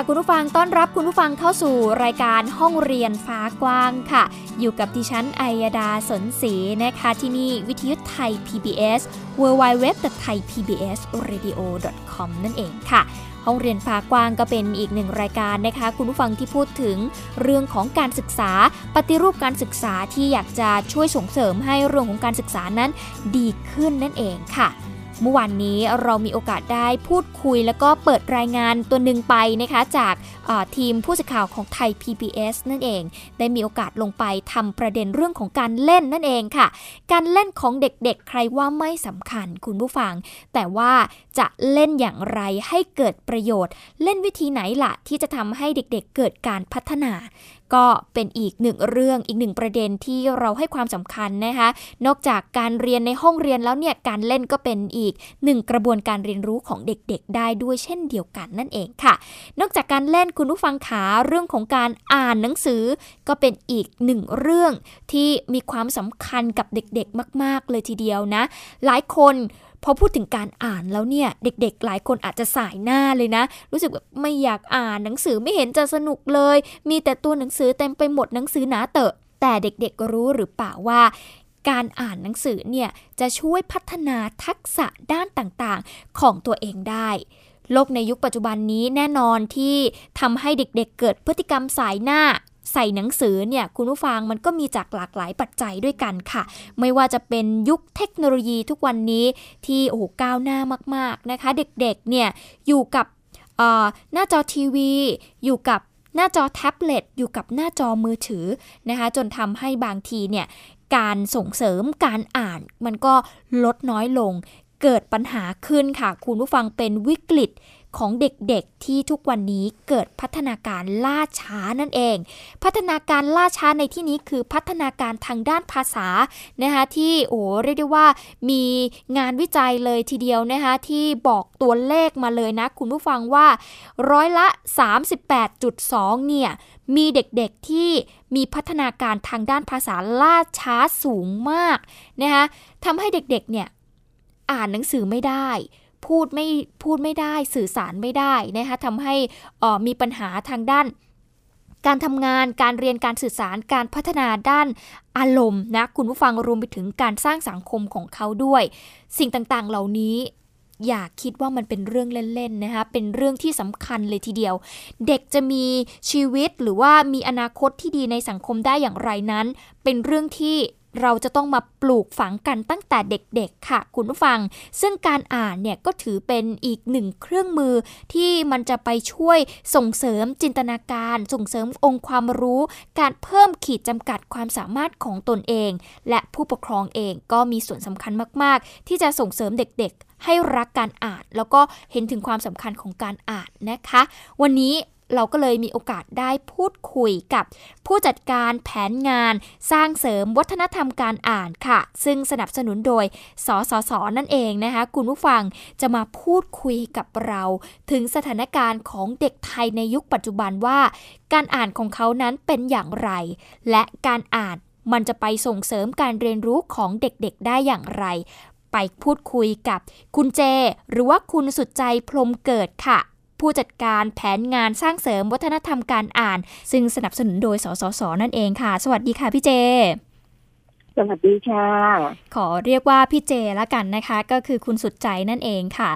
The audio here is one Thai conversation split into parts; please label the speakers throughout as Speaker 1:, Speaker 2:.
Speaker 1: ค่ะคุณผู้ฟังต้อนรับคุณผู้ฟังเข้าสู่รายการห้องเรียนฟ้ากว้างค่ะ อยู่กับดิฉันไอยดาสนศรีนะคะ ที่นี่วิทยุไทย PBS www.thaipbsradio.com นั่นเองค่ะ ห้องเรียนฟ้ากว้างก็เป็นอีกหนึ่งรายการนะคะ คุณผู้ฟังที่พูดถึงเรื่องของการศึกษา ปฏิรูปการศึกษาที่อยากจะช่วยส่งเสริมให้เรื่องของการศึกษานั้นดีขึ้นนั่นเองค่ะ เมื่อวานนี้เรามีโอกาสได้พูดคุย แล้วก็เปิดรายงานตัวหนึ่งไปนะคะจากทีมผู้สื่อข่าวของไทย PBS นั่นเอง ได้มีโอกาสลงไปทำประเด็นเรื่องของการเล่นนั่นเองค่ะ การเล่นของเด็กๆ ใครว่าไม่สำคัญคุณผู้ฟัง แต่ว่าจะเล่นอย่างไรให้เกิดประโยชน์ เล่นวิธีไหนล่ะที่จะทำให้เด็กๆเกิดการพัฒนา ก็เป็นอีกหนึ่งเรื่องอีกหนึ่งประเด็นที่เราให้ความสำคัญนะคะ นอกจากการเรียนในห้องเรียนแล้วเนี่ยการเล่นก็เป็นอีกหนึ่งกระบวนการเรียนรู้ของเด็กๆ ได้ด้วยเช่นเดียวกันนั่นเองค่ะ นอกจากการเล่นคุณผู้ฟังขาเรื่องของการอ่านหนังสือ ก็เป็นอีกหนึ่งเรื่องที่มีความสำคัญกับเด็กๆ มาก ๆ เลยทีเดียวนะ หลายคน พอพูดถึงการอ่านแล้วเนี่ย เด็กๆ หลายคนอาจจะสายหน้าเลยนะ รู้สึกแบบไม่อยากอ่านหนังสือไม่เห็นจะสนุกเลย มีแต่ตัวหนังสือเต็มไปหมดหนังสือหนาเตอะ แต่เด็กๆรู้หรือเปล่าว่าการอ่านหนังสือเนี่ยจะช่วยพัฒนาทักษะด้านต่างๆของตัวเองได้ โลกในยุคปัจจุบันนี้แน่นอนที่ทำให้เด็กๆเกิดพฤติกรรมสายหน้า ใส่หนังสือเนี่ยคุณผู้ฟังมันก็มีจากหลากหลายปัจจัยด้วยกันค่ะ ไม่ว่าจะเป็นยุคเทคโนโลยีทุกวันนี้ที่โอ้โหก้าวหน้ามาก ๆนะคะ เด็กๆเนี่ยอยู่กับหน้าจอทีวี อยู่กับหน้าจอแท็บเล็ตอยู่กับหน้าจอมือถือนะคะ จนทำให้บางทีเนี่ยการส่งเสริมการอ่านมันก็ลดน้อยลงเกิดปัญหาขึ้นค่ะ คุณผู้ฟังเป็นวิกฤต ของเด็กๆที่ทุกวันนี้เกิดพัฒนาการล่าช้านั่นเอง พัฒนาการล่าช้าในที่นี้คือพัฒนาการทางด้านภาษานะคะที่โอ้เรียกได้ว่ามีงานวิจัยเลยทีเดียวนะคะที่บอกตัวเลขมาเลยนะ คุณผู้ฟังว่าร้อยละ 38.2 เนี่ยมีเด็กๆที่มีพัฒนาการทางด้านภาษาล่าช้าสูงมากนะคะทำให้เด็กๆเนี่ยอ่านหนังสือไม่ได้ พูดไม่พูดไม่ได้สื่อสารไม่ได้นะคะทำให้มีปัญหาทางด้านการทำงาน การเรียน การสื่อสาร การพัฒนาด้านอารมณ์นะคุณผู้ฟังรวมไปถึงการสร้างสังคมของเขาด้วย สิ่งต่างๆ เหล่านี้อย่าคิดว่ามันเป็นเรื่องเล่นๆนะคะ เป็นเรื่องที่สำคัญเลยทีเดียว เด็กจะมีชีวิตหรือว่ามีอนาคตที่ดีในสังคมได้อย่างไรนั้น เป็นเรื่องที่ เราจะต้องมาปลูกฝังกันตั้งแต่เด็กๆค่ะ คุณผู้ฟัง ซึ่งการอ่านเนี่ยก็ถือเป็นอีกหนึ่งเครื่องมือที่มันจะไปช่วยส่งเสริมจินตนาการ ส่งเสริมองค์ความรู้ การเพิ่มขีดจำกัดความสามารถของตนเอง และผู้ปกครองเองก็มีส่วนสำคัญมาก ๆ ที่จะส่งเสริมเด็ก ๆ ให้รักการอ่าน แล้วก็เห็นถึงความสำคัญของการอ่านนะคะ วันนี้ เราก็เลยมีโอกาสได้พูดคุยกับ ผู้จัดการแผนงานสร้างเสริมวัฒนธรรมการอ่านค่ะ ซึ่งสนับสนุนโดย สสส นั่นเองนะคะ คุณผู้ฟังจะมาพูดคุยกับเรา ถึงสถานการณ์ของเด็กไทยในยุคปัจจุบันว่า การอ่านของเขานั้นเป็นอย่างไร และการอ่านมันจะไปส่งเสริมการเรียนรู้ของเด็กๆ ได้อย่างไร ไปพูดคุยกับคุณเจ หรือว่าคุณสุดใจพรมเกิดค่ะ ผู้จัดการแผนงานสร้างเสริมวัฒนธรรมการอ่าน ซึ่งสนับสนุนโดย สสส นั่นเองค่ะ สวัสดีค่ะพี่เจ
Speaker 2: สวัสดีค่ะ
Speaker 1: ขอเรียกว่าพี่เจละกันนะคะ ก็คือคุณสุดใจนั่นเองค่ะ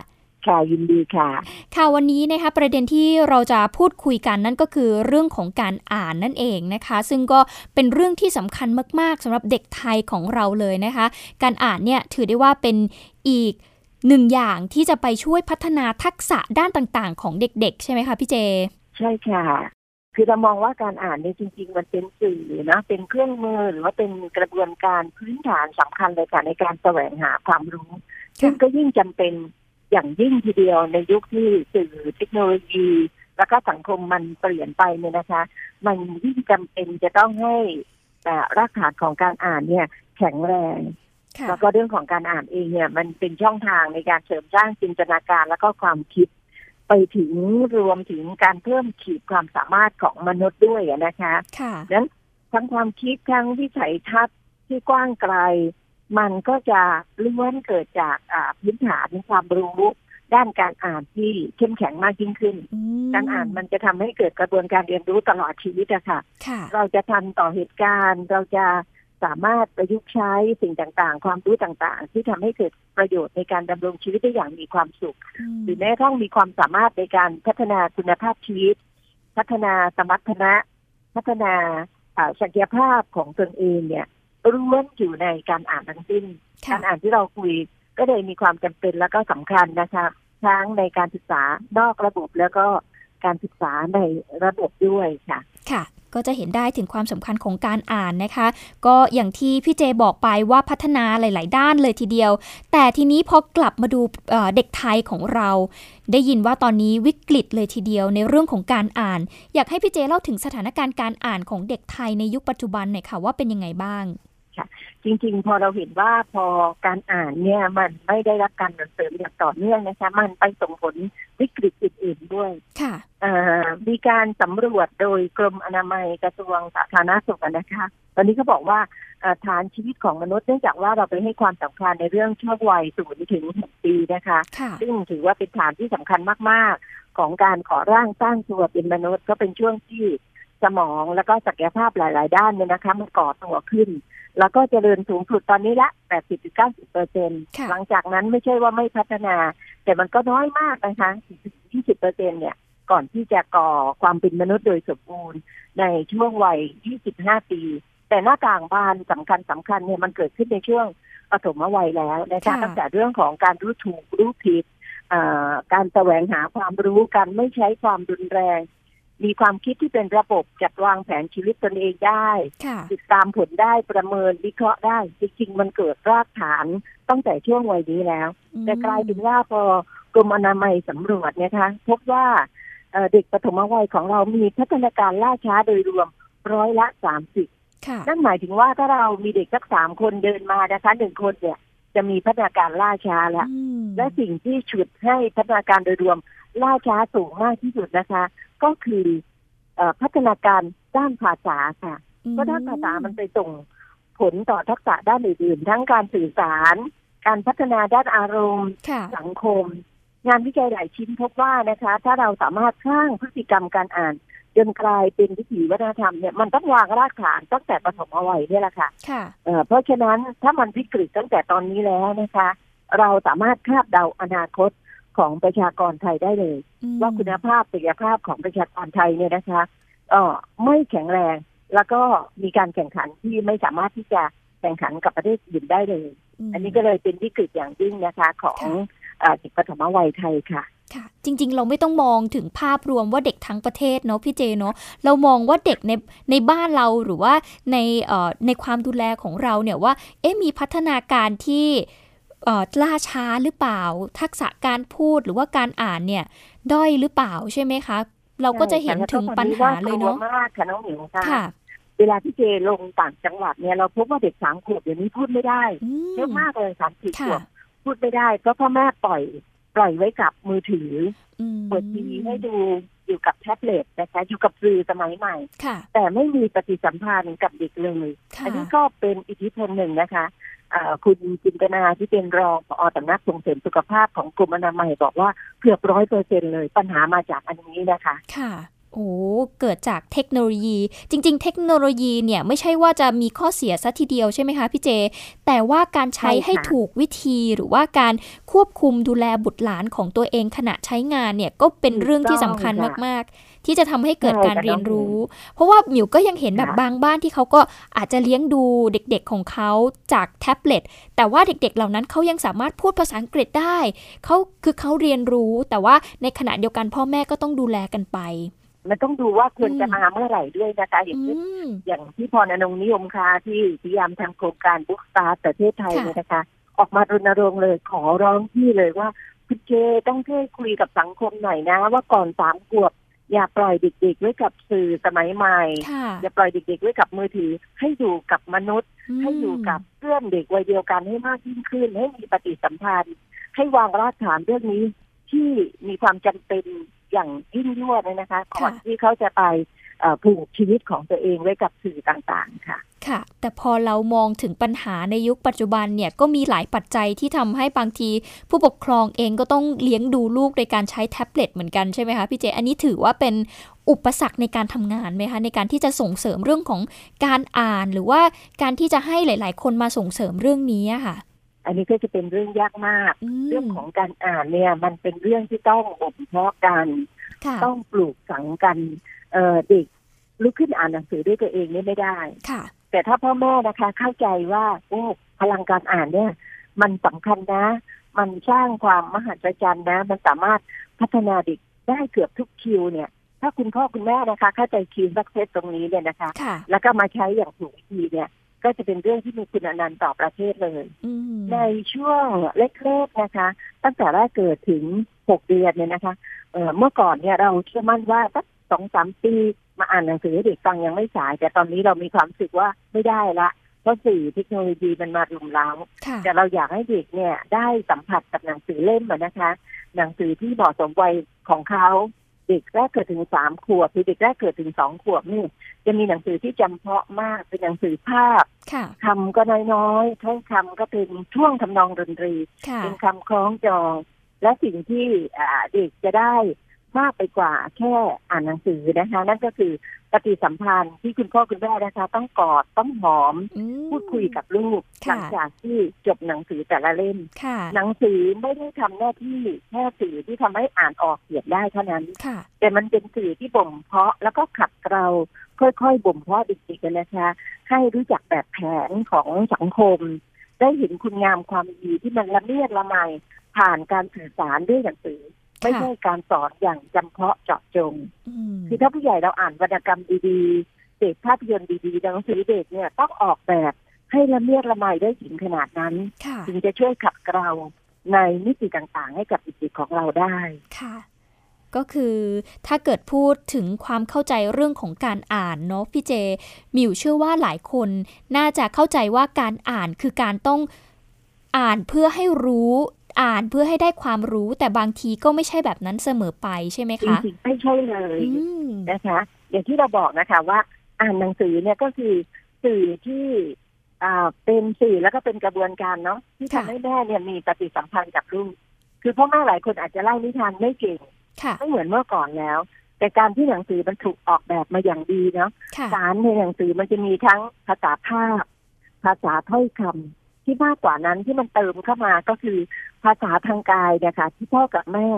Speaker 2: ค่ะยินดีค่ะ
Speaker 1: ค่ะวันนี้นะคะประเด็นที่เราจะพูดคุยกันนั่นก็คือเรื่องของการอ่านนั่นเองนะคะ ซึ่งก็เป็นเรื่องที่สำคัญมาก ๆสำหรับเด็กไทยของเราเลยนะคะ การอ่านเนี่ยถือได้ว่าเป็นอีก หนึ่งอย่างที่จะไปช่วยพัฒนาทักษะด้านต่างๆ ของเด็ก ๆ ใช่ไหมคะพี่เจ
Speaker 2: ใช่ค่ะคือเรามองว่าการอ่านเนี่ยจริง ๆ มันเป็นสื่อนะเป็นเครื่องมือหรือว่าเป็นกระบวนการพื้นฐานสำคัญเลยค่ะในการแสวงหาความรู้ ซึ่งก็ยิ่งจำเป็นอย่างยิ่งทีเดียวในยุคที่สื่อเทคโนโลยีไปแล้วก็สังคมมันเปลี่ยนไปเนี่ยนะคะ มันยิ่งจำเป็นจะต้องให้รากฐานของการอ่านเนี่ย แข็งแรง แล้วก็เรื่องของการอ่านเองเนี่ย มันเป็นช่องทางในการเสริมสร้างจินตนาการแล้วก็ความคิด ไปถึงรวมถึงการเพิ่มขีดความสามารถของมนุษย์ด้วยนะคะ
Speaker 1: ค่ะ
Speaker 2: นั้นทั้งความคิดทั้งวิสัยทัศน์ที่กว้างไกล มันก็จะล้วนเกิดจากพื้นฐานความรู้ด้านการอ่านที่เข้มแข็งมากยิ่งขึ้น การอ่านมันจะทำให้เกิดกระบวนการเรียนรู้ตลอดชีวิตอะค่ะ เราจะทันต่อเหตุการณ์ เราจะ สามารถประยุกต์ใช้สิ่งต่างๆ ความรู้ต่างๆ ที่ทำให้เกิดประโยชน์ในการดำรงชีวิตได้อย่างมีความสุข หรือแม้กระทั่งมีความสามารถในการพัฒนาคุณภาพชีวิต พัฒนาสมรรถนะ พัฒนาศักยภาพของตนเองเนี่ยล้วนอยู่ในการอ่านทั้งสิ้น การอ่านที่เราคุยก็เลยมีความจำเป็นแล้วก็สำคัญนะคะทั้งในการศึกษานอกระบบแล้วก็การศึกษาในระบบด้วยค่ะ
Speaker 1: ค่ะ ก็จะเห็นได้ถึงความสำคัญของการอ่านนะคะ ก็อย่างที่พี่เจบอกไปว่าพัฒนาหลาย ๆ ด้านเลยทีเดียว แต่ทีนี้พอกลับมาดูเด็กไทยของเรา ได้ยินว่าตอนนี้วิกฤตเลยทีเดียวในเรื่องของการอ่าน อยากให้พี่เจเล่าถึงสถานการณ์การอ่านของเด็กไทยในยุคปัจจุบันหน่อยค่ะว่าเป็นยังไงบ้าง
Speaker 2: ค่ะ จริง ๆ พอเราเห็นว่าพอการอ่านเนี่ยมันไม่ได้รับการเสริมอย่างต่อเนื่องนะคะ มันไปส่งผลวิกฤตอื่นๆด้วย
Speaker 1: ค่ะ
Speaker 2: มีการสำรวจโดยกรมอนามัยกระทรวงสาธารณสุขนะคะ ตอนนี้เขาบอกว่าฐานชีวิตของมนุษย์เนื่องจากว่าเราไปให้ความสำคัญในเรื่องช่วงวัยศูนย์ถึงหกปีนะคะ ซึ่งถือว่าเป็นฐานที่สำคัญมาก ๆ ของการก่อร่างสร้างตัวเป็นมนุษย์ก็เป็นช่วงที่ สมองแล้วก็ศักยภาพหลาย ๆ ด้านเนี่ยนะคะมันก่อตัวขึ้น แล้วก็เจริญสูงสุดตอนนี้ละ 80-90เปอร์เซ็นหลังจากนั้นไม่ใช่ว่าไม่พัฒนา แต่มันก็น้อยมากนะคะ20เปอร์เซ็นเนี่ย ก่อนที่จะก่อความเป็นมนุษย์โดยสมบูรณ์ในช่วงวัย 25 ปี แต่หน้าต่างบานสำคัญสำคัญเนี่ยมันเกิดขึ้นในช่วงปฐมวัยแล้วนะคะตั้งแต่เรื่องของการรู้ถูกรู้ผิดการแสวงหาความรู้การไม่ใช้ความรุนแรง มีความคิดที่เป็นระบบจัดวางแผนชีวิตตนเองได้ติดตามผลได้ประเมินวิเคราะห์ได้ จริงๆ มันเกิดรากฐานตั้งแต่ช่วงวัยนี้แล้ว แต่กลายเป็นว่าพอกรมอนามัยสำรวจเนี่ยคะพบว่าเด็กปฐมวัยของเรามีพัฒนาการล่าช้าโดยรวมร้อยละสามสิบนั่นหมายถึงว่าถ้าเรามีเด็กสักสามคนเดินมานะคะหนึ่งคนเนี่ย จะมีพัฒนาการล่าช้าแล้ว และสิ่งที่ฉุดให้พัฒนาการโดยรวมล่าช้าสูงมากที่สุดนะคะ ก็คือพัฒนาการด้านภาษาค่ะก็ด้านภาษามันไปส่งผลต่อทักษะด้านอื่นๆ ทั้งการสื่อสาร การพัฒนาด้านอารมณ์ สังคม งานวิจัยหลายชิ้นพบว่านะคะ ถ้าเราสามารถสร้างพฤติกรรมการอ่าน จนกลายเป็นวิถีวัฒนธรรมเนี่ยมันต้องวางรากฐานตั้งแต่ปฐมวัยนี่แหละค่ะเพราะฉะนั้นถ้ามันวิกฤตตั้งแต่ตอนนี้แล้วนะคะ เราสามารถคาดเดาอนาคตของประชากรไทยได้เลย ว่าคุณภาพศักยภาพของประชากรไทยเนี่ยนะคะเออไม่แข็งแรง แล้วก็มีการแข่งขันที่ไม่สามารถที่จะแข่งขันกับประเทศอื่นได้เลย อันนี้ก็เลยเป็นวิกฤตอย่างยิ่งนะคะ ของเด็กปฐมวัยไทยค่ะ
Speaker 1: ค่ะ จริง ๆ เราไม่ต้องมองถึงภาพรวมว่าเด็กทั้งประเทศเนาะพี่เจเนาะเรามองว่าเด็กในในบ้านเราหรือว่าในเอ่อในความดูแลของเราเนี่ยว่าเอ๊ะมีพัฒนาการที่ล่าช้าหรือเปล่า ทักษะการพูดหรือว่าการอ่านเนี่ยด้อยหรือเปล่าใช่ไหมคะ เราก็จะเห็นถึงปัญหาเลยเนาะ
Speaker 2: มากค่ะน้องหมิวค่ะเวลาที่เจลงต่างจังหวัดเนี่ยเราพบว่าเด็กสามขวบเดี๋ยวนี้พูดไม่ได้เยอะมากเลยสามสี่ขวบพูดไม่ได้เพราะพ่อแม่ปล่อย ปล่อยไว้กับมือถือเปิดทีวีให้ดูอยู่กับแท็บเล็ตนะคะอยู่กับสื่อสมัยใหม่ แต่ไม่มีปฏิสัมพันธ์กับเด็กเลย อันนี้ก็เป็นอิทธิพลหนึ่งนะคะคุณจินตนาที่เป็นรองผอสำนักส่งเสริมสุขภาพของกรมอนามัยบอกว่าเกือบร้อยเปอร์เซ็นเลยปัญหามาจากอันนี้นะคะ
Speaker 1: ค่ะ โอ้เกิดจากเทคโนโลยี จริง ๆ เทคโนโลยีเนี่ยไม่ใช่ว่าจะมีข้อเสียซะทีเดียวใช่ไหมคะพี่เจ แต่ว่าการใช้ให้ถูกวิธีหรือว่าการควบคุมดูแลบุตรหลานของตัวเองขณะใช้งานเนี่ยก็เป็นเรื่องที่สำคัญมาก ๆ ที่จะทำให้เกิดการเรียนรู้ เพราะว่าหมิวก็ยังเห็นแบบบางบ้านที่เขาก็อาจจะเลี้ยงดูเด็ก ๆ ของเขาจากแท็บเล็ตแต่ว่าเด็ก ๆ เหล่านั้นเขายังสามารถพูดภาษาอังกฤษได้เขาคือเขาเรียนรู้ แต่ว่าในขณะเดียวกันพ่อแม่ก็ต้องดูแลกันไป
Speaker 2: มันต้องดูว่าควรจะมาเมื่อไหร่ด้วยนะคะอย่างที่อย่างที่พรอนงนิยมค่ะที่พยายามทำโครงการบุ๊กสตาร์ประเทศไทยเนี่ยนะคะ ออกมารณรงค์เลยขอร้องที่เลยว่าคุณเจต้องช่วยคุยกับสังคมหน่อยนะ ว่าก่อนสามขวบอย่าปล่อยเด็กๆไว้กับสื่อสมัยใหม่
Speaker 1: ค่ะ
Speaker 2: อย่าปล่อยเด็กๆไว้กับมือถือ ให้อยู่กับมนุษย์
Speaker 1: ม
Speaker 2: ให้อยู่กับเพื่อนเด็กวัยเดียวกันให้มากยิ่งขึ้น ให้มีปฏิสัมพันธ์ ให้วางรากฐานเรื่องนี้ที่มีความจำเป็น อย่างยิ่งยวดเลยนะคะก่อนที่เขาจะไปเอ่อผูกชีวิตของตัวเองไว้กับสื่อต่างๆค่ะ
Speaker 1: ค่ะ แต่พอเรามองถึงปัญหาในยุคปัจจุบันเนี่ยก็มีหลายปัจจัยที่ทำให้บางที ผู้ปกครองเองก็ต้องเลี้ยงดูลูกในการใช้แท็บเล็ตเหมือนกันใช่ไหมคะพี่เจ อันนี้ถือว่าเป็นอุปสรรคในการทำงานไหมคะ ในการที่จะส่งเสริมเรื่องของการอ่าน หรือว่าการที่จะให้หลาย ๆ คนมาส่งเสริมเรื่องนี้อะค่ะ
Speaker 2: อันนี้ก็จะเป็นเรื่องยากมาก
Speaker 1: อืม
Speaker 2: เรื่องของการอ่านเนี่ย มันเป็นเรื่องที่ต้องบ่มเพาะกัน
Speaker 1: ค่ะ
Speaker 2: ต้องปลูกฝังกันเอ่อเด็กลุกขึ้นอ่านหนังสือด้วยตัวเองเนี่ยไม่ได้
Speaker 1: ค่ะ
Speaker 2: แต่ถ้าพ่อแม่นะคะ เข้าใจว่าโอ้พลังการอ่านเนี่ย มันสำคัญนะ มันสร้างความมหัศจรรย์นะ มันสามารถพัฒนาเด็กได้เกือบทุกคิวเนี่ย ถ้าคุณพ่อคุณแม่นะคะ เข้าใจคิวสักเซตตรงนี้เนี่ยนะคะ
Speaker 1: ค่ะ
Speaker 2: แล้วก็มาใช้อย่างถูกวิธีเนี่ย ก็จะเป็นเรื่องที่มีคุณอนันต์ต่อประเทศเลย
Speaker 1: อืม
Speaker 2: ในช่วงแรกๆนะคะ ตั้งแต่แรกเกิดถึงหกเดือนเนี่ยนะคะเอ่อเมื่อก่อนเนี่ยเราเชื่อมั่นว่าสักสองสามปีมาอ่านหนังสือให้เด็กฟังยังไม่สาย แต่ตอนนี้เรามีความรู้สึกว่าไม่ได้ละเพราะสื่อเทคโนโลยีมันมารุมเร้า
Speaker 1: ค่ะ
Speaker 2: แต่เราอยากให้เด็กเนี่ยได้สัมผัสกับหนังสือเล่มอะนะคะ หนังสือที่เหมาะสมวัยของเขา เด็กแรกเกิดถึงสามขวบหรือเด็กแรกเกิดถึงสองขวบนี่จะมีหนังสือที่จำเพาะมากเป็นหนังสือภาพ
Speaker 1: ค่ะ
Speaker 2: คำก็น้อยๆถ้อยคำก็เป็นช่วงทำนองดนตรี
Speaker 1: ค่ะ
Speaker 2: เป็นคำคล้องจอง และสิ่งที่อ่าเด็กจะได้ มากไปกว่าแค่อ่านหนังสือนะคะ นั่นก็คือปฏิสัมพันธ์ที่คุณพ่อคุณแม่นะคะ ต้องกอดต้องหอม
Speaker 1: อืม
Speaker 2: พูดคุยกับลูกห
Speaker 1: ค่ะ
Speaker 2: ลังจากที่จบหนังสือแต่ละเล่ม
Speaker 1: ค่ะ
Speaker 2: หนังสือไม่ได้ทำหน้าที่แค่สื่อที่ทำให้อ่านออกเขียนได้เท่านั้น
Speaker 1: ค่ะ
Speaker 2: แต่มันเป็นสื่อที่บ่มเพาะแล้วก็ขัดเกลาค่อยๆบ่มเพาะเด็กๆกันนะคะ ให้รู้จักแบบแผนของสังคม ได้เห็นคุณงามความดีที่มันละเมียดละไมผ่านการสื่อสารด้วยหนังสือ ไม่ใช่การสอนอย่างจำเพาะเจาะจง
Speaker 1: อืม
Speaker 2: คือถ้าผู้ใหญ่เราอ่านวรรณกรรมดีๆเด็กภาพยนตร์ดีๆหนังสือเด็กเนี่ยต้องออกแบบให้ละเมียดละไมได้ถึงขนาดนั้น
Speaker 1: ค่ะ
Speaker 2: ถึงจะช่วยขัดเกลาในมิติต่างๆ ให้กับเด็กๆของเราได้
Speaker 1: ค่ะก็คือถ้าเกิดพูดถึงความเข้าใจเรื่องของการอ่านเนาะพี่เจ มิวเชื่อว่าหลายคน น่าจะเข้าใจว่าการอ่านคือการต้องอ่านเพื่อให้รู้ อ่านเพื่อให้ได้ความรู้แต่บางทีก็ไม่ใช่แบบนั้นเสมอไปใช่ไหม
Speaker 2: จ
Speaker 1: คะ
Speaker 2: ริงๆไม่ใช่เลย
Speaker 1: อืม
Speaker 2: นะคะ อย่างที่เราบอกนะคะว่าอ่านหนังสือเนี่ยก็คือสื่อที่อ่าเป็นสื่อแล้วก็เป็นกระบวนการเนาะที่ทำ
Speaker 1: ค่ะ
Speaker 2: ให้แม่เนี่ยมีปฏิสัมพันธ์กับลูก คือพ่อแม่หลายคนอาจจะเล่านิทานไม่เก่ง
Speaker 1: ค่ะ
Speaker 2: ไม่เหมือนเมื่อก่อนแล้ว แต่การที่หนังสือมันถูกออกแบบมาอย่างดีเนาะ
Speaker 1: ค่ะ
Speaker 2: สารในหนังสือมันจะมีทั้งภาษาภาพ ภาษาถ้อยคำ ที่มากกว่านั้นที่มันเติมเข้ามาก็คือภาษาทางกายเนี่ยค่ะที่พ่อกับแม่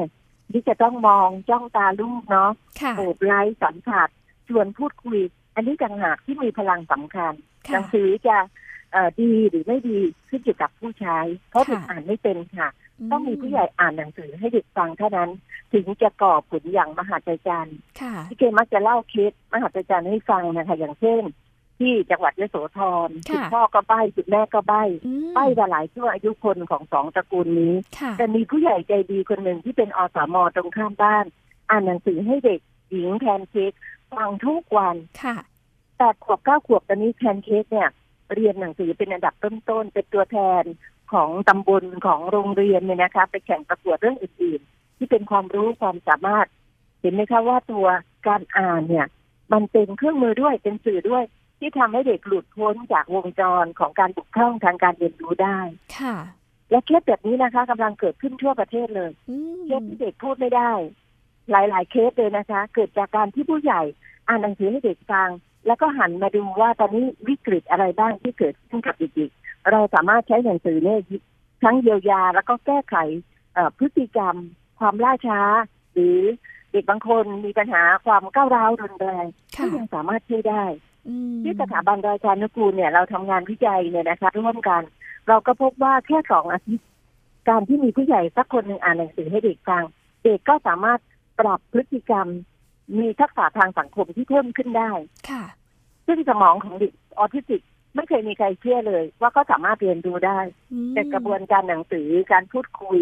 Speaker 2: ที่จะต้องมองจ้องตาลูกเนาะ
Speaker 1: ค่ะ
Speaker 2: โอบไล้สัมผัสชวนพูดคุย อันนี้ต่างหากที่มีพลังสำคัญห
Speaker 1: ค่ะ
Speaker 2: นังสือจะเอ่อดีหรือไม่ดีขึ้นอยู่กับผู้ใช้ เพราะ
Speaker 1: ค่ะ
Speaker 2: เด็กอ่านไม่เป็นค่ะ ต้องมีผู้ใหญ่อ่านหนังสือให้เด็กฟังเท่านั้น ถึงจะก่อผลอย่างมหาใจารย์
Speaker 1: ค่ะ
Speaker 2: พี่เกมักจะเล่าเคสมหาจารย์ให้ฟังนะคะอย่างเช่น ที่จังหวัดยโสธร
Speaker 1: ค่ะ
Speaker 2: คุณพ่อก็ใบ้คุณแม่ก็ใบ้
Speaker 1: อืม
Speaker 2: ใบ้มาหลายช่วงอายุคนของสองตระกูลนี้
Speaker 1: ค่ะ
Speaker 2: แต่มีผู้ใหญ่ใจดีคนหนึ่งที่เป็นอสมตรงข้ามบ้าน อ่านหนังสือให้เด็กหญิงแพนเค้กฟังทุกวัน
Speaker 1: ค่ะ
Speaker 2: แปดขวบเก้าขวบตอนนี้แพนเค้กเนี่ย เรียนหนังสือเป็นอันดับต้นๆเป็นตัวแทนของตำบลของโรงเรียนเนี่ยนะคะ ไปแข่งประกวดเรื่องอื่นๆ ที่เป็นความรู้ความสามารถ เห็นไหมคะว่าตัวการอ่านเนี่ย มันเป็นเครื่องมือด้วยเป็นสื่อด้วย ที่ทำให้เด็กหลุดพ้นจากวงจรของการบุกพร่องทางการเรียนรู้ได้
Speaker 1: ค่ะ
Speaker 2: และเคสแบบนี้นะคะกำลังเกิดขึ้นทั่วประเทศเลย
Speaker 1: อืม
Speaker 2: เคสที่เด็กพูดไม่ได้ หลาย ๆ เคสเลยนะคะ เกิดจากการที่ผู้ใหญ่อ่านหนังสือให้เด็กฟัง แล้วก็หันมาดูว่าตอนนี้วิกฤตอะไรบ้างที่เกิดขึ้นกับเด็กๆเราสามารถใช้หนังสือเนี่ยทั้งเยียวยาแล้วก็แก้ไขเอ่อพฤติกรรม ความล่าช้า หรือเด็กบางคนมีปัญหาความก้าวร้าวรุนแรงก็
Speaker 1: ค่ะ
Speaker 2: ยังสามารถช่วยได้
Speaker 1: อืม
Speaker 2: ที่สถาบันราชานุกูลเนี่ยเราทำงานวิจัยเนี่ยนะคะร่วมกัน เราก็พบว่าแค่สองอาทิตย์การที่มีผู้ใหญ่สักคนหนึ่งอ่านหนังสือให้เด็กฟัง เด็กก็สามารถปรับพฤติกรรม มีทักษะทางสังคมที่เพิ่มขึ้นได้
Speaker 1: ค่ะ
Speaker 2: ซึ่งสมองของเด็กออทิสติกไม่เคยมีใครเชื่อเลย ว่าก็สามารถเรียนรู้ได้
Speaker 1: อืม
Speaker 2: แต่กระบวนการหนังสือการพูดคุย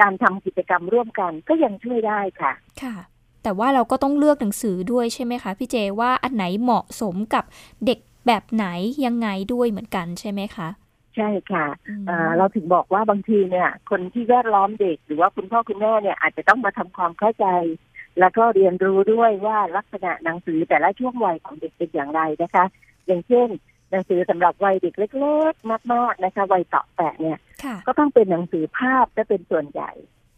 Speaker 2: การทำกิจกรรมร่วมกันก็ยังช่วยได้ค่ะ
Speaker 1: ค่ะ แต่ว่าเราก็ต้องเลือกหนังสือด้วยใช่ไหมคะพี่เจว่าอันไหนเหมาะสมกับเด็กแบบไหนยังไงด้วยเหมือนกันใช่ไหมคะ
Speaker 2: ใช่ค่ะเราถึงบอกว่าบางทีเนี่ย คนที่แวดล้อมเด็กหรือว่าคุณพ่อคุณแม่เนี่ยอาจจะต้องมาทำความเข้าใจ แล้วก็เรียนรู้ด้วยว่าลักษณะหนังสือแต่ละช่วงวัยของเด็กเป็นอย่างไรนะคะ อย่างเช่นหนังสือสำหรับวัยเด็กเล็กๆมากๆนะคะวัยต่อแปะเนี่ย ก็ต้องเป็นหนังสือภาพจะเป็นส่วนใหญ่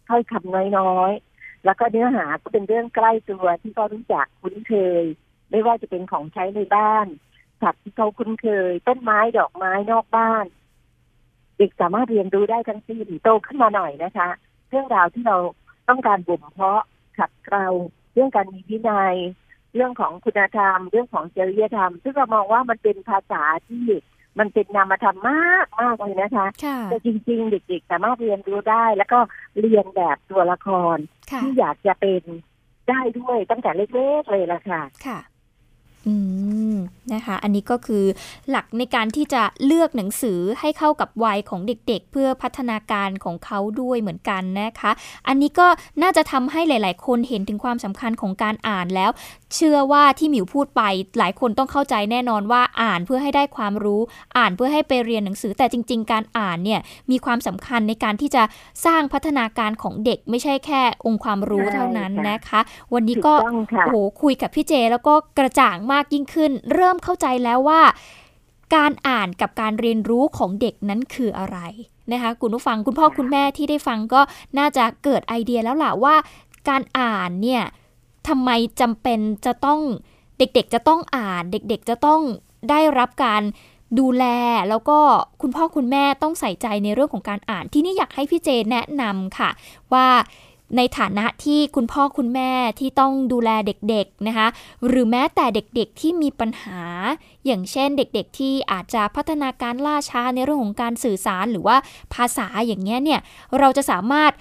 Speaker 2: ถ้อยคำน้อยๆ แล้วก็เนื้อหาก็เป็นเรื่องใกล้ตัวที่เขารู้จักคุ้นเคย ไม่ว่าจะเป็นของใช้ในบ้านสัตว์ที่เขาคุ้นเคย ต้นไม้ดอกไม้นอกบ้านเด็กสามารถเรียนรู้ได้ทั้งสิ้นโตขึ้นมาหน่อยนะคะ เรื่องราวที่เราต้องการบ่มเพาะขัดเกลาเรื่องการมีวินัย เรื่องของคุณธรรม เรื่องของจริยธรรม ซึ่งเรามองว่ามันเป็นภาษาที่มันเป็นนามธรรมมากมากเลยนะคะแต่จริง ๆ เด็กๆ สามารถเรียนรู้ได้ แล้วก็เรียนแบบตัวละคร ที่อยากจะเป็นได้ด้วยตั้งแต่เล็กๆเลยละค่ะ
Speaker 1: ค่ะ อืมนะคะ อันนี้ก็คือหลักในการที่จะเลือกหนังสือให้เข้ากับวัยของเด็กๆ เพื่อพัฒนาการของเขาด้วยเหมือนกันนะคะ อันนี้ก็น่าจะทำให้หลาย ๆ คนเห็นถึงความสำคัญของการอ่านแล้ว เชื่อว่าที่หมิวพูดไป หลายคนต้องเข้าใจแน่นอนว่าอ่านเพื่อให้ได้ความรู้ อ่านเพื่อให้ไปเรียนหนังสือแต่จริง ๆ การอ่านเนี่ยมีความสำคัญในการที่จะสร้างพัฒนาการของเด็กไม่ใช่แค่องค์ความรู้เท่านั้นนะคะ วันนี้ก็โอ้โหคุยกับพี่เจ แล้วก็กระจ่างมากยิ่งขึ้น เริ่มเข้าใจแล้วว่า การอ่านกับการเรียนรู้ของเด็กนั้นคืออะไรนะคะคุณผู้ฟังคุณพ่อคุณแม่ที่ได้ฟังก็น่าจะเกิดไอเดียแล้วล่ะว่า การอ่านเนี่ย ทำไมจำเป็นจะต้องเด็กๆจะต้องอ่านเด็กๆจะต้องได้รับการดูแลแล้วก็คุณพ่อคุณแม่ต้องใส่ใจในเรื่องของการอ่าน ที่นี่อยากให้พี่เจแนะนำค่ะ ว่าในฐานะที่คุณพ่อคุณแม่ที่ต้องดูแลเด็กๆนะคะหรือแม้แต่เด็กๆที่มีปัญหา อย่างเช่นเด็กๆที่อาจจะพัฒนาการล่าช้าในเรื่องของการสื่อสารหรือว่าภาษาอย่างเงี้ยเนี่ยเราจะสามารถ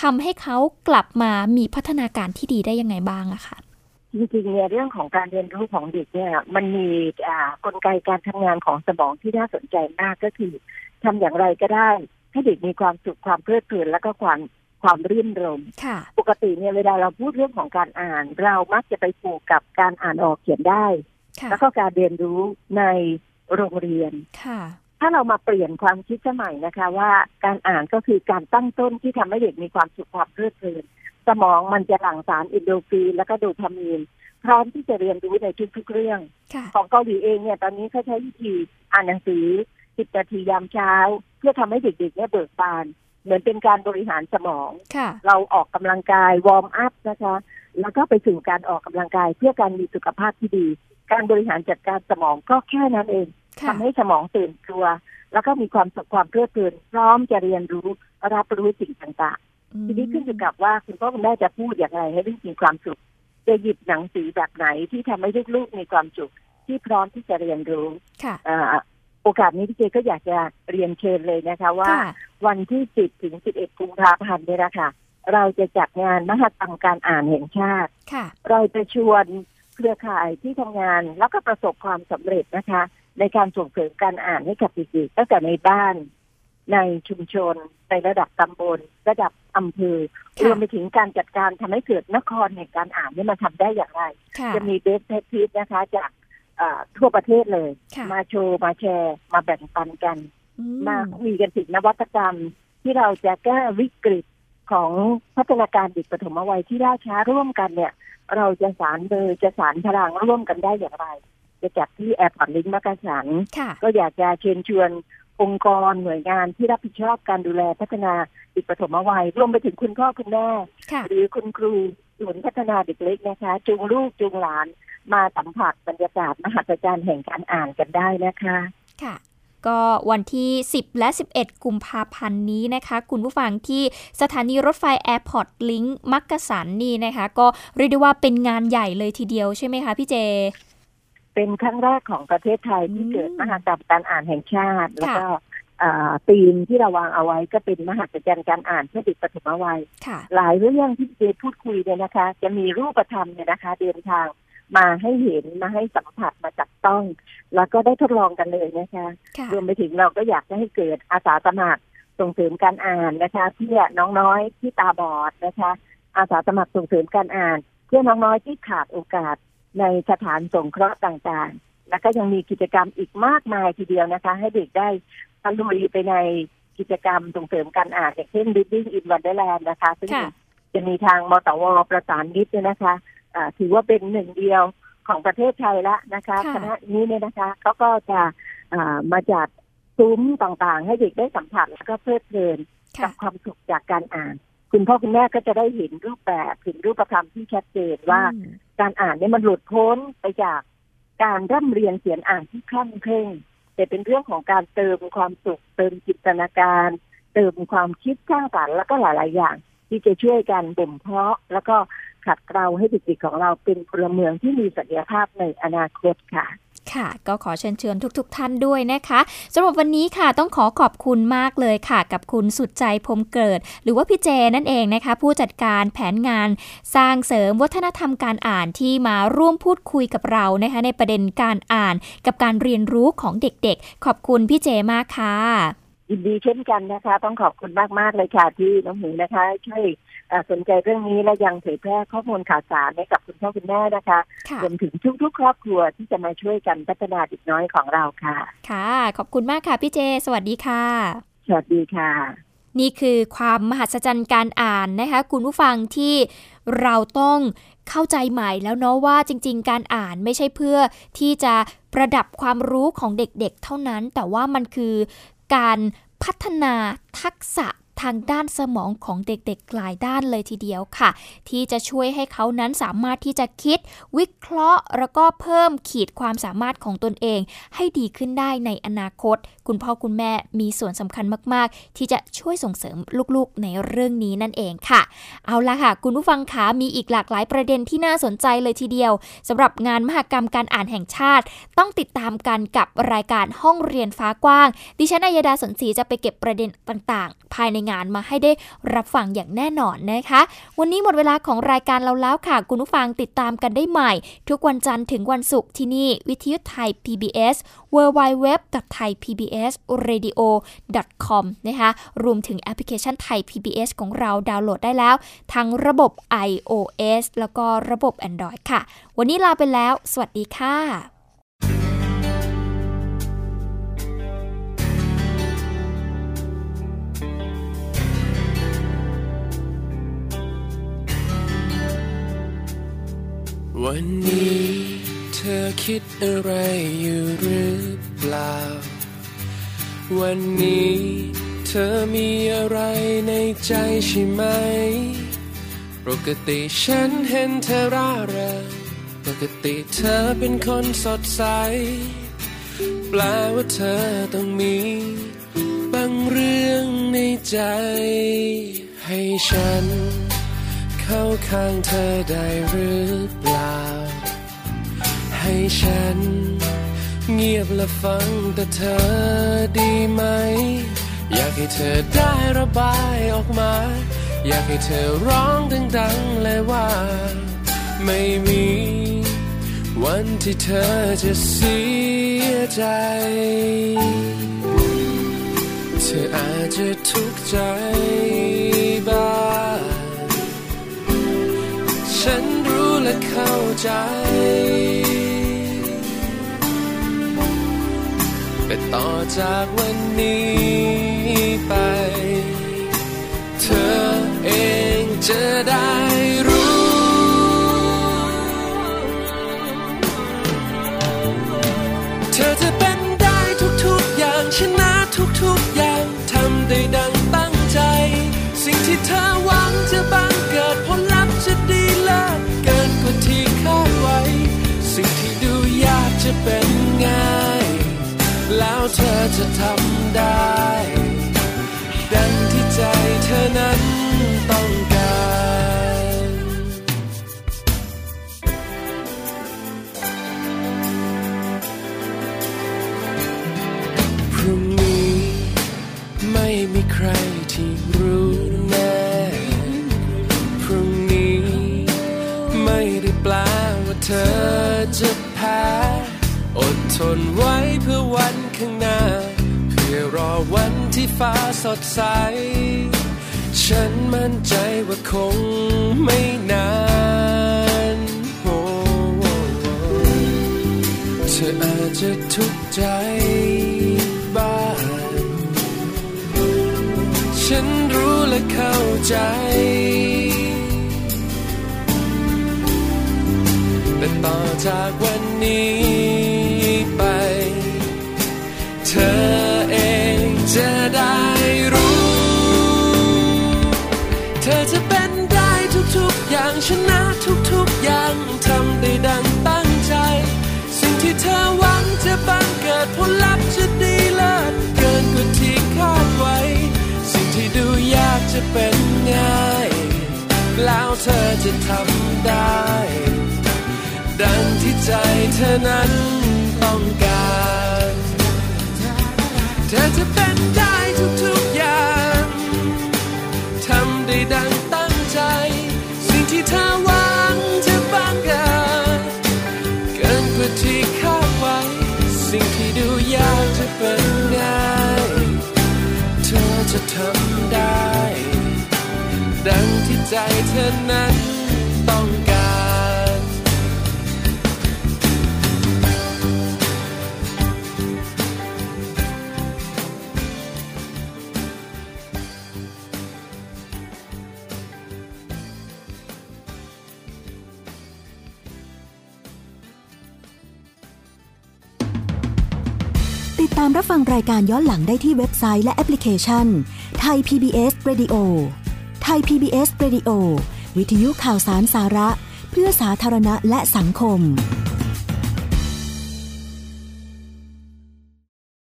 Speaker 1: ทำให้เขากลับมามีพัฒนาการที่ดีได้ยังไงบ้างอะคะ
Speaker 2: จริงๆเนี่ยเรื่องของการเรียนรู้ของเด็กเนี่ยมันมีกลไกการทำงานของสมองที่น่าสนใจมากก็คือทำอย่างไรก็ได้ ให้เด็กมีความสุขความเพลิดเพลินและก็ความความรื่นรมปกติเนี่ยเวลาเราพูดเรื่องของการอ่าน เรามักจะไปผูกกับการอ่านออกเขียนได้ แล้วก็การเรียนรู้ในโรงเรียน ถ้าเรามาเปลี่ยนความคิดสมัยนะคะ ว่าการอ่านก็คือการตั้งต้นที่ทำให้เด็กมีความสุขความเพลิดเพลินสมองมันจะหลั่งสารเอ็นดอร์ฟินแล้วก็โดปามีน พร้อมที่จะเรียนรู้ในทุกๆเรื่อง ของเกาหลีเองเนี่ยตอนนี้เขาใช้วิธีอ่านหนังสือสิบนาทียามเช้า เพื่อทำให้เด็กๆเนี่ยเบิกบาน เหมือนเป็นการบริหารสมอง เราออกกำลังกาย warm up นะคะ แล้วก็ไปถึงการออกกำลังกายเพื่อการมีสุขภาพที่ดี การบริหารจัดการสมองก็แค่นั้นเอง ทำให้สมองตื่นตัว แล้วก็มีความสุขความเพลิดเพลินพร้อมจะเรียนรู้รับรู้สิ่งต่างๆ ทีนี้ขึ้นอยู่กับว่าคุณพ่อคุณแม่จะพูดอย่างไรให้ลูกมีความสุขจะหยิบหนังสือแบบไหนที่ทำให้ลูกๆมีความสุขที่พร้อมที่จะเรียนรู้โอกาสนี้พี่เจก็อยากจะเรียนเชิญเลยนะคะ ว่า วันที่10ถึง11กุมภาพันธ์เนี่ยนะคะเราจะจัดงานมหกรรมการอ่านแห่งชาติเราจะชวนเครือข่ายที่ทำงานแล้วก็ประสบความสำเร็จนะคะ ในการส่งเสริมการอ่านให้กับเด็กๆตั้งแต่ในบ้านในชุมชนในระดับตำบล ระดับอำเภอรวมไปถึงการจัดการทำให้เกิดนครแห่งการอ่านนี่มันทำได้อย่างไร จะมี best practice นะคะจากทั่วประเทศเลย มาโชว์ มาแชร์ มาแบ่งปันกัน มาคุยกันถึงนวัตกรรม ที่เราจะแก้วิกฤตของพัฒนาการเด็กปฐมวัยที่ล่าช้าร่วมกันเนี่ย เราจะสารเบอร์จะสารพลังร่วมกันได้อย่างไร จะจัดที่ Airport Link มักกะสันก็อยากจะเชิญชวนองค์กรหน่วยงานที่รับผิดชอบการดูแลพัฒนาเด็กปฐมวัยรวมไปถึงคุณพ่อคุณแม่หรือคุณครูศูนย์พัฒนาเด็กเล็กนะคะจูงลูกจูงหลาน มาสัมผัสบรรยากาศมหัศจรรย์แห่งการอ่านกันได้นะคะ
Speaker 1: ค่ะก็วันที่ 10 และ 11 กุมภาพันธ์นี้นะคะ คุณผู้ฟังที่สถานีรถไฟแอร์พอร์ตลิงก์มักกะสันนี่นะคะ ก็เรียกได้ว่าเป็นงานใหญ่เลยทีเดียวใช่ไหมคะพี่เจ
Speaker 2: เป็นครั้งแรกของประเทศไทยที่เกิดมหากรรมการอ่านแห่งชาติ แล้วก็ธีมที่เราวางเอาไว้ก็เป็นมหัศจรรย์การอ่านเพื่อเด็กปฐมวัย หลายเรื่องที่เจพูดคุยเนี่ยนะคะ จะมีรูปธรรมเนี่ยนะคะ เดินทางมาให้เห็นมาให้สัมผัสมาจับต้อง แล้วก็ได้ทดลองกันเลยนะคะรวมไปถึงเราก็อยากจะให้เกิดอาสาสมัครส่งเสริมการอ่านนะคะเพื่อน้องน้อยที่ตาบอดนะคะ อาสาสมัครส่งเสริมการอ่าน เพื่อน้องๆที่ขาดโอกาส ในสถานสงเคราะห์ต่างๆ แล้วก็ยังมีกิจกรรมอีกมากมายทีเดียวนะคะ ให้เด็กได้ตะลุยไปในกิจกรรมส่งเสริมการอ่านอย่างเช่น Reading in Wonderland นะคะ ซึ่งจะมีทางมตวประสานมิตรนะคะะถือว่าเป็นหนึ่งเดียวของประเทศไทยละนะคะคณะนี้เนี่ยนะคะเขาก็จะมาจัดซุ้มต่างๆ ให้เด็กได้สัมผัสแล้วก็เพลิดเพลินกับความสุขจากการอ่าน คุณพ่อคุณแม่ก็จะได้เห็นรูปแบบเห็นรูปธรรมที่ชัดเจนว่า การอ่านเนี่ยมันหลุดพ้นไปจากการร่ำเรียนเขียนอ่านที่คล่องเคร่ง แต่เป็นเรื่องของการเติมความสุข เติมจินตนาการ เติมความคิดสร้างสรรค์แล้วก็หลาย ๆ อย่าง ที่จะช่วยกันบ่มเพาะ แล้วก็ขัดเกลาให้เด็กๆของเราเป็นพลเมืองที่มีศักยภาพในอนาคตค่ะ
Speaker 1: ค่ะ ก็ขอเชิญเชิญทุกๆทท่านด้วยนะคะสำหรับวันนี้ค่ะต้องขอขอบคุณมากเลยค่ะ กับคุณสุดใจพรมเกิด หรือว่าพี่เจนั่นเองนะคะ ผู้จัดการแผนงานสร้างเสริมวัฒนธรรมการอ่านที่มาร่วมพูดคุยกับเรานะคะ ในประเด็นการอ่านกับการเรียนรู้ของเด็กๆ ขอบคุณพี่เจมากค่ะ
Speaker 2: ยินดีเช่นกันนะคะ ต้องขอบคุณมากๆเลยค่ะที่น้องหมูนะคะช่วย สนใจเรื่องนี้และยังเผยแพร่ข้อมูลข่าวสารให้กับคุณพ่อคุณแม่นะคะรวมถึงทุกๆ ครอบครัวที่จะมาช่วยกันพัฒนาเด็กน้อยของเราค่ะ
Speaker 1: ค่ะ ขอบคุณมากค่ะพี่เจ สวัสดีค่ะ
Speaker 2: สวัสดีค่ะ
Speaker 1: นี่คือความมหัศจรรย์การอ่านนะคะ คุณผู้ฟังที่เราต้องเข้าใจใหม่แล้วเนาะว่าจริง ๆ การอ่านไม่ใช่เพื่อที่จะประดับความรู้ของเด็กๆเท่านั้น แต่ว่ามันคือการพัฒนาทักษะ ทางด้านสมองของเด็กๆหลายด้านเลยทีเดียวค่ะ ที่จะช่วยให้เขานั้นสามารถที่จะคิด วิเคราะห์ แล้วก็เพิ่มขีดความสามารถของตนเอง ให้ดีขึ้นได้ในอนาคต คุณพ่อคุณแม่มีส่วนสำคัญมาก ๆ ที่จะช่วยส่งเสริมลูกๆในเรื่องนี้นั่นเองค่ะ เอาละค่ะ คุณผู้ฟังคะมีอีกหลากหลายประเด็นที่น่าสนใจเลยทีเดียวสำหรับงานมหกรรมการอ่านแห่งชาติ ต้องติดตามกันกับรายการห้องเรียนฟ้ากว้าง ดิฉันอัยดาสนศรีจะไปเก็บประเด็นต่าง ๆ ภายในงานมาให้ได้รับฟังอย่างแน่นอนนะคะ วันนี้หมดเวลาของรายการเราแล้วค่ะ คุณผู้ฟังติดตามกันได้ใหม่ ทุกวันจันทร์ถึงวันศุกร์ที่นี่ วิทยุไทย PBS www.thaipbsradio.com นะคะรวมถึงแอปพลิเคชันไทย PBS ของเราดาวน์โหลดได้แล้ว ทั้งระบบ iOS แล้วก็ระบบ Android ค่ะ วันนี้ลาไปแล้ว สวัสดีค่ะ
Speaker 3: วันนี้เธอคิดอะไรอยู่หรือเปล่า วันนี้เธอมีอะไรในใจใช่ไหม ปกติฉันเห็นเธอร่าเริงปกติเธอเป็นคนสดใส แปลว่าเธอต้องมีบางเรื่องในใจให้ฉัน เข้าข้างเธอได้หรือเปล่า ให้ฉัน เงียบและฟังแต่เธอดีไหม อยากให้เธอได้ระบายออกมา อยากให้เธอร้องดังๆเลยว่า ไม่มี วันที่เธอจะเสียใจ เธออาจจะทุกข์ใจ ใจ แต่ต่อจากวันนี้ไป เธอเองจะได้ เป็นง่ายแล้วเธอจะทำได้ วันที่ฟ้าสดใส ฉันมั่นใจว่าคงไม่นานโอ้เธออาจจะทุกข์ใจบ้าง ฉันรู้และเข้าใจ แต่ต่อจากวันนี้ จะบังเกิดผลลัพธ์จะดีเลิศเกินกว่าที่คาดไว้ สิ่งที่ดูยากจะเป็นง่าย แล้วเธอจะทำได้ ดังที่ใจเธอนั้นต้องการ เธอจะเป็นได้ทุกๆอย่างทำได้ดังตั้งใจ สิ่งที่เธอหวังจะบังเกิด ใจเธอนั้นต้องการ
Speaker 4: ติดตามรับฟังรายการย้อนหลังได้ที่เว็บไซต์และแอปพลิเคชันไทย PBS Radio ไทย PBS Radio วิทยุข่าวสารสาระ เพื่อสาธารณะและสังคม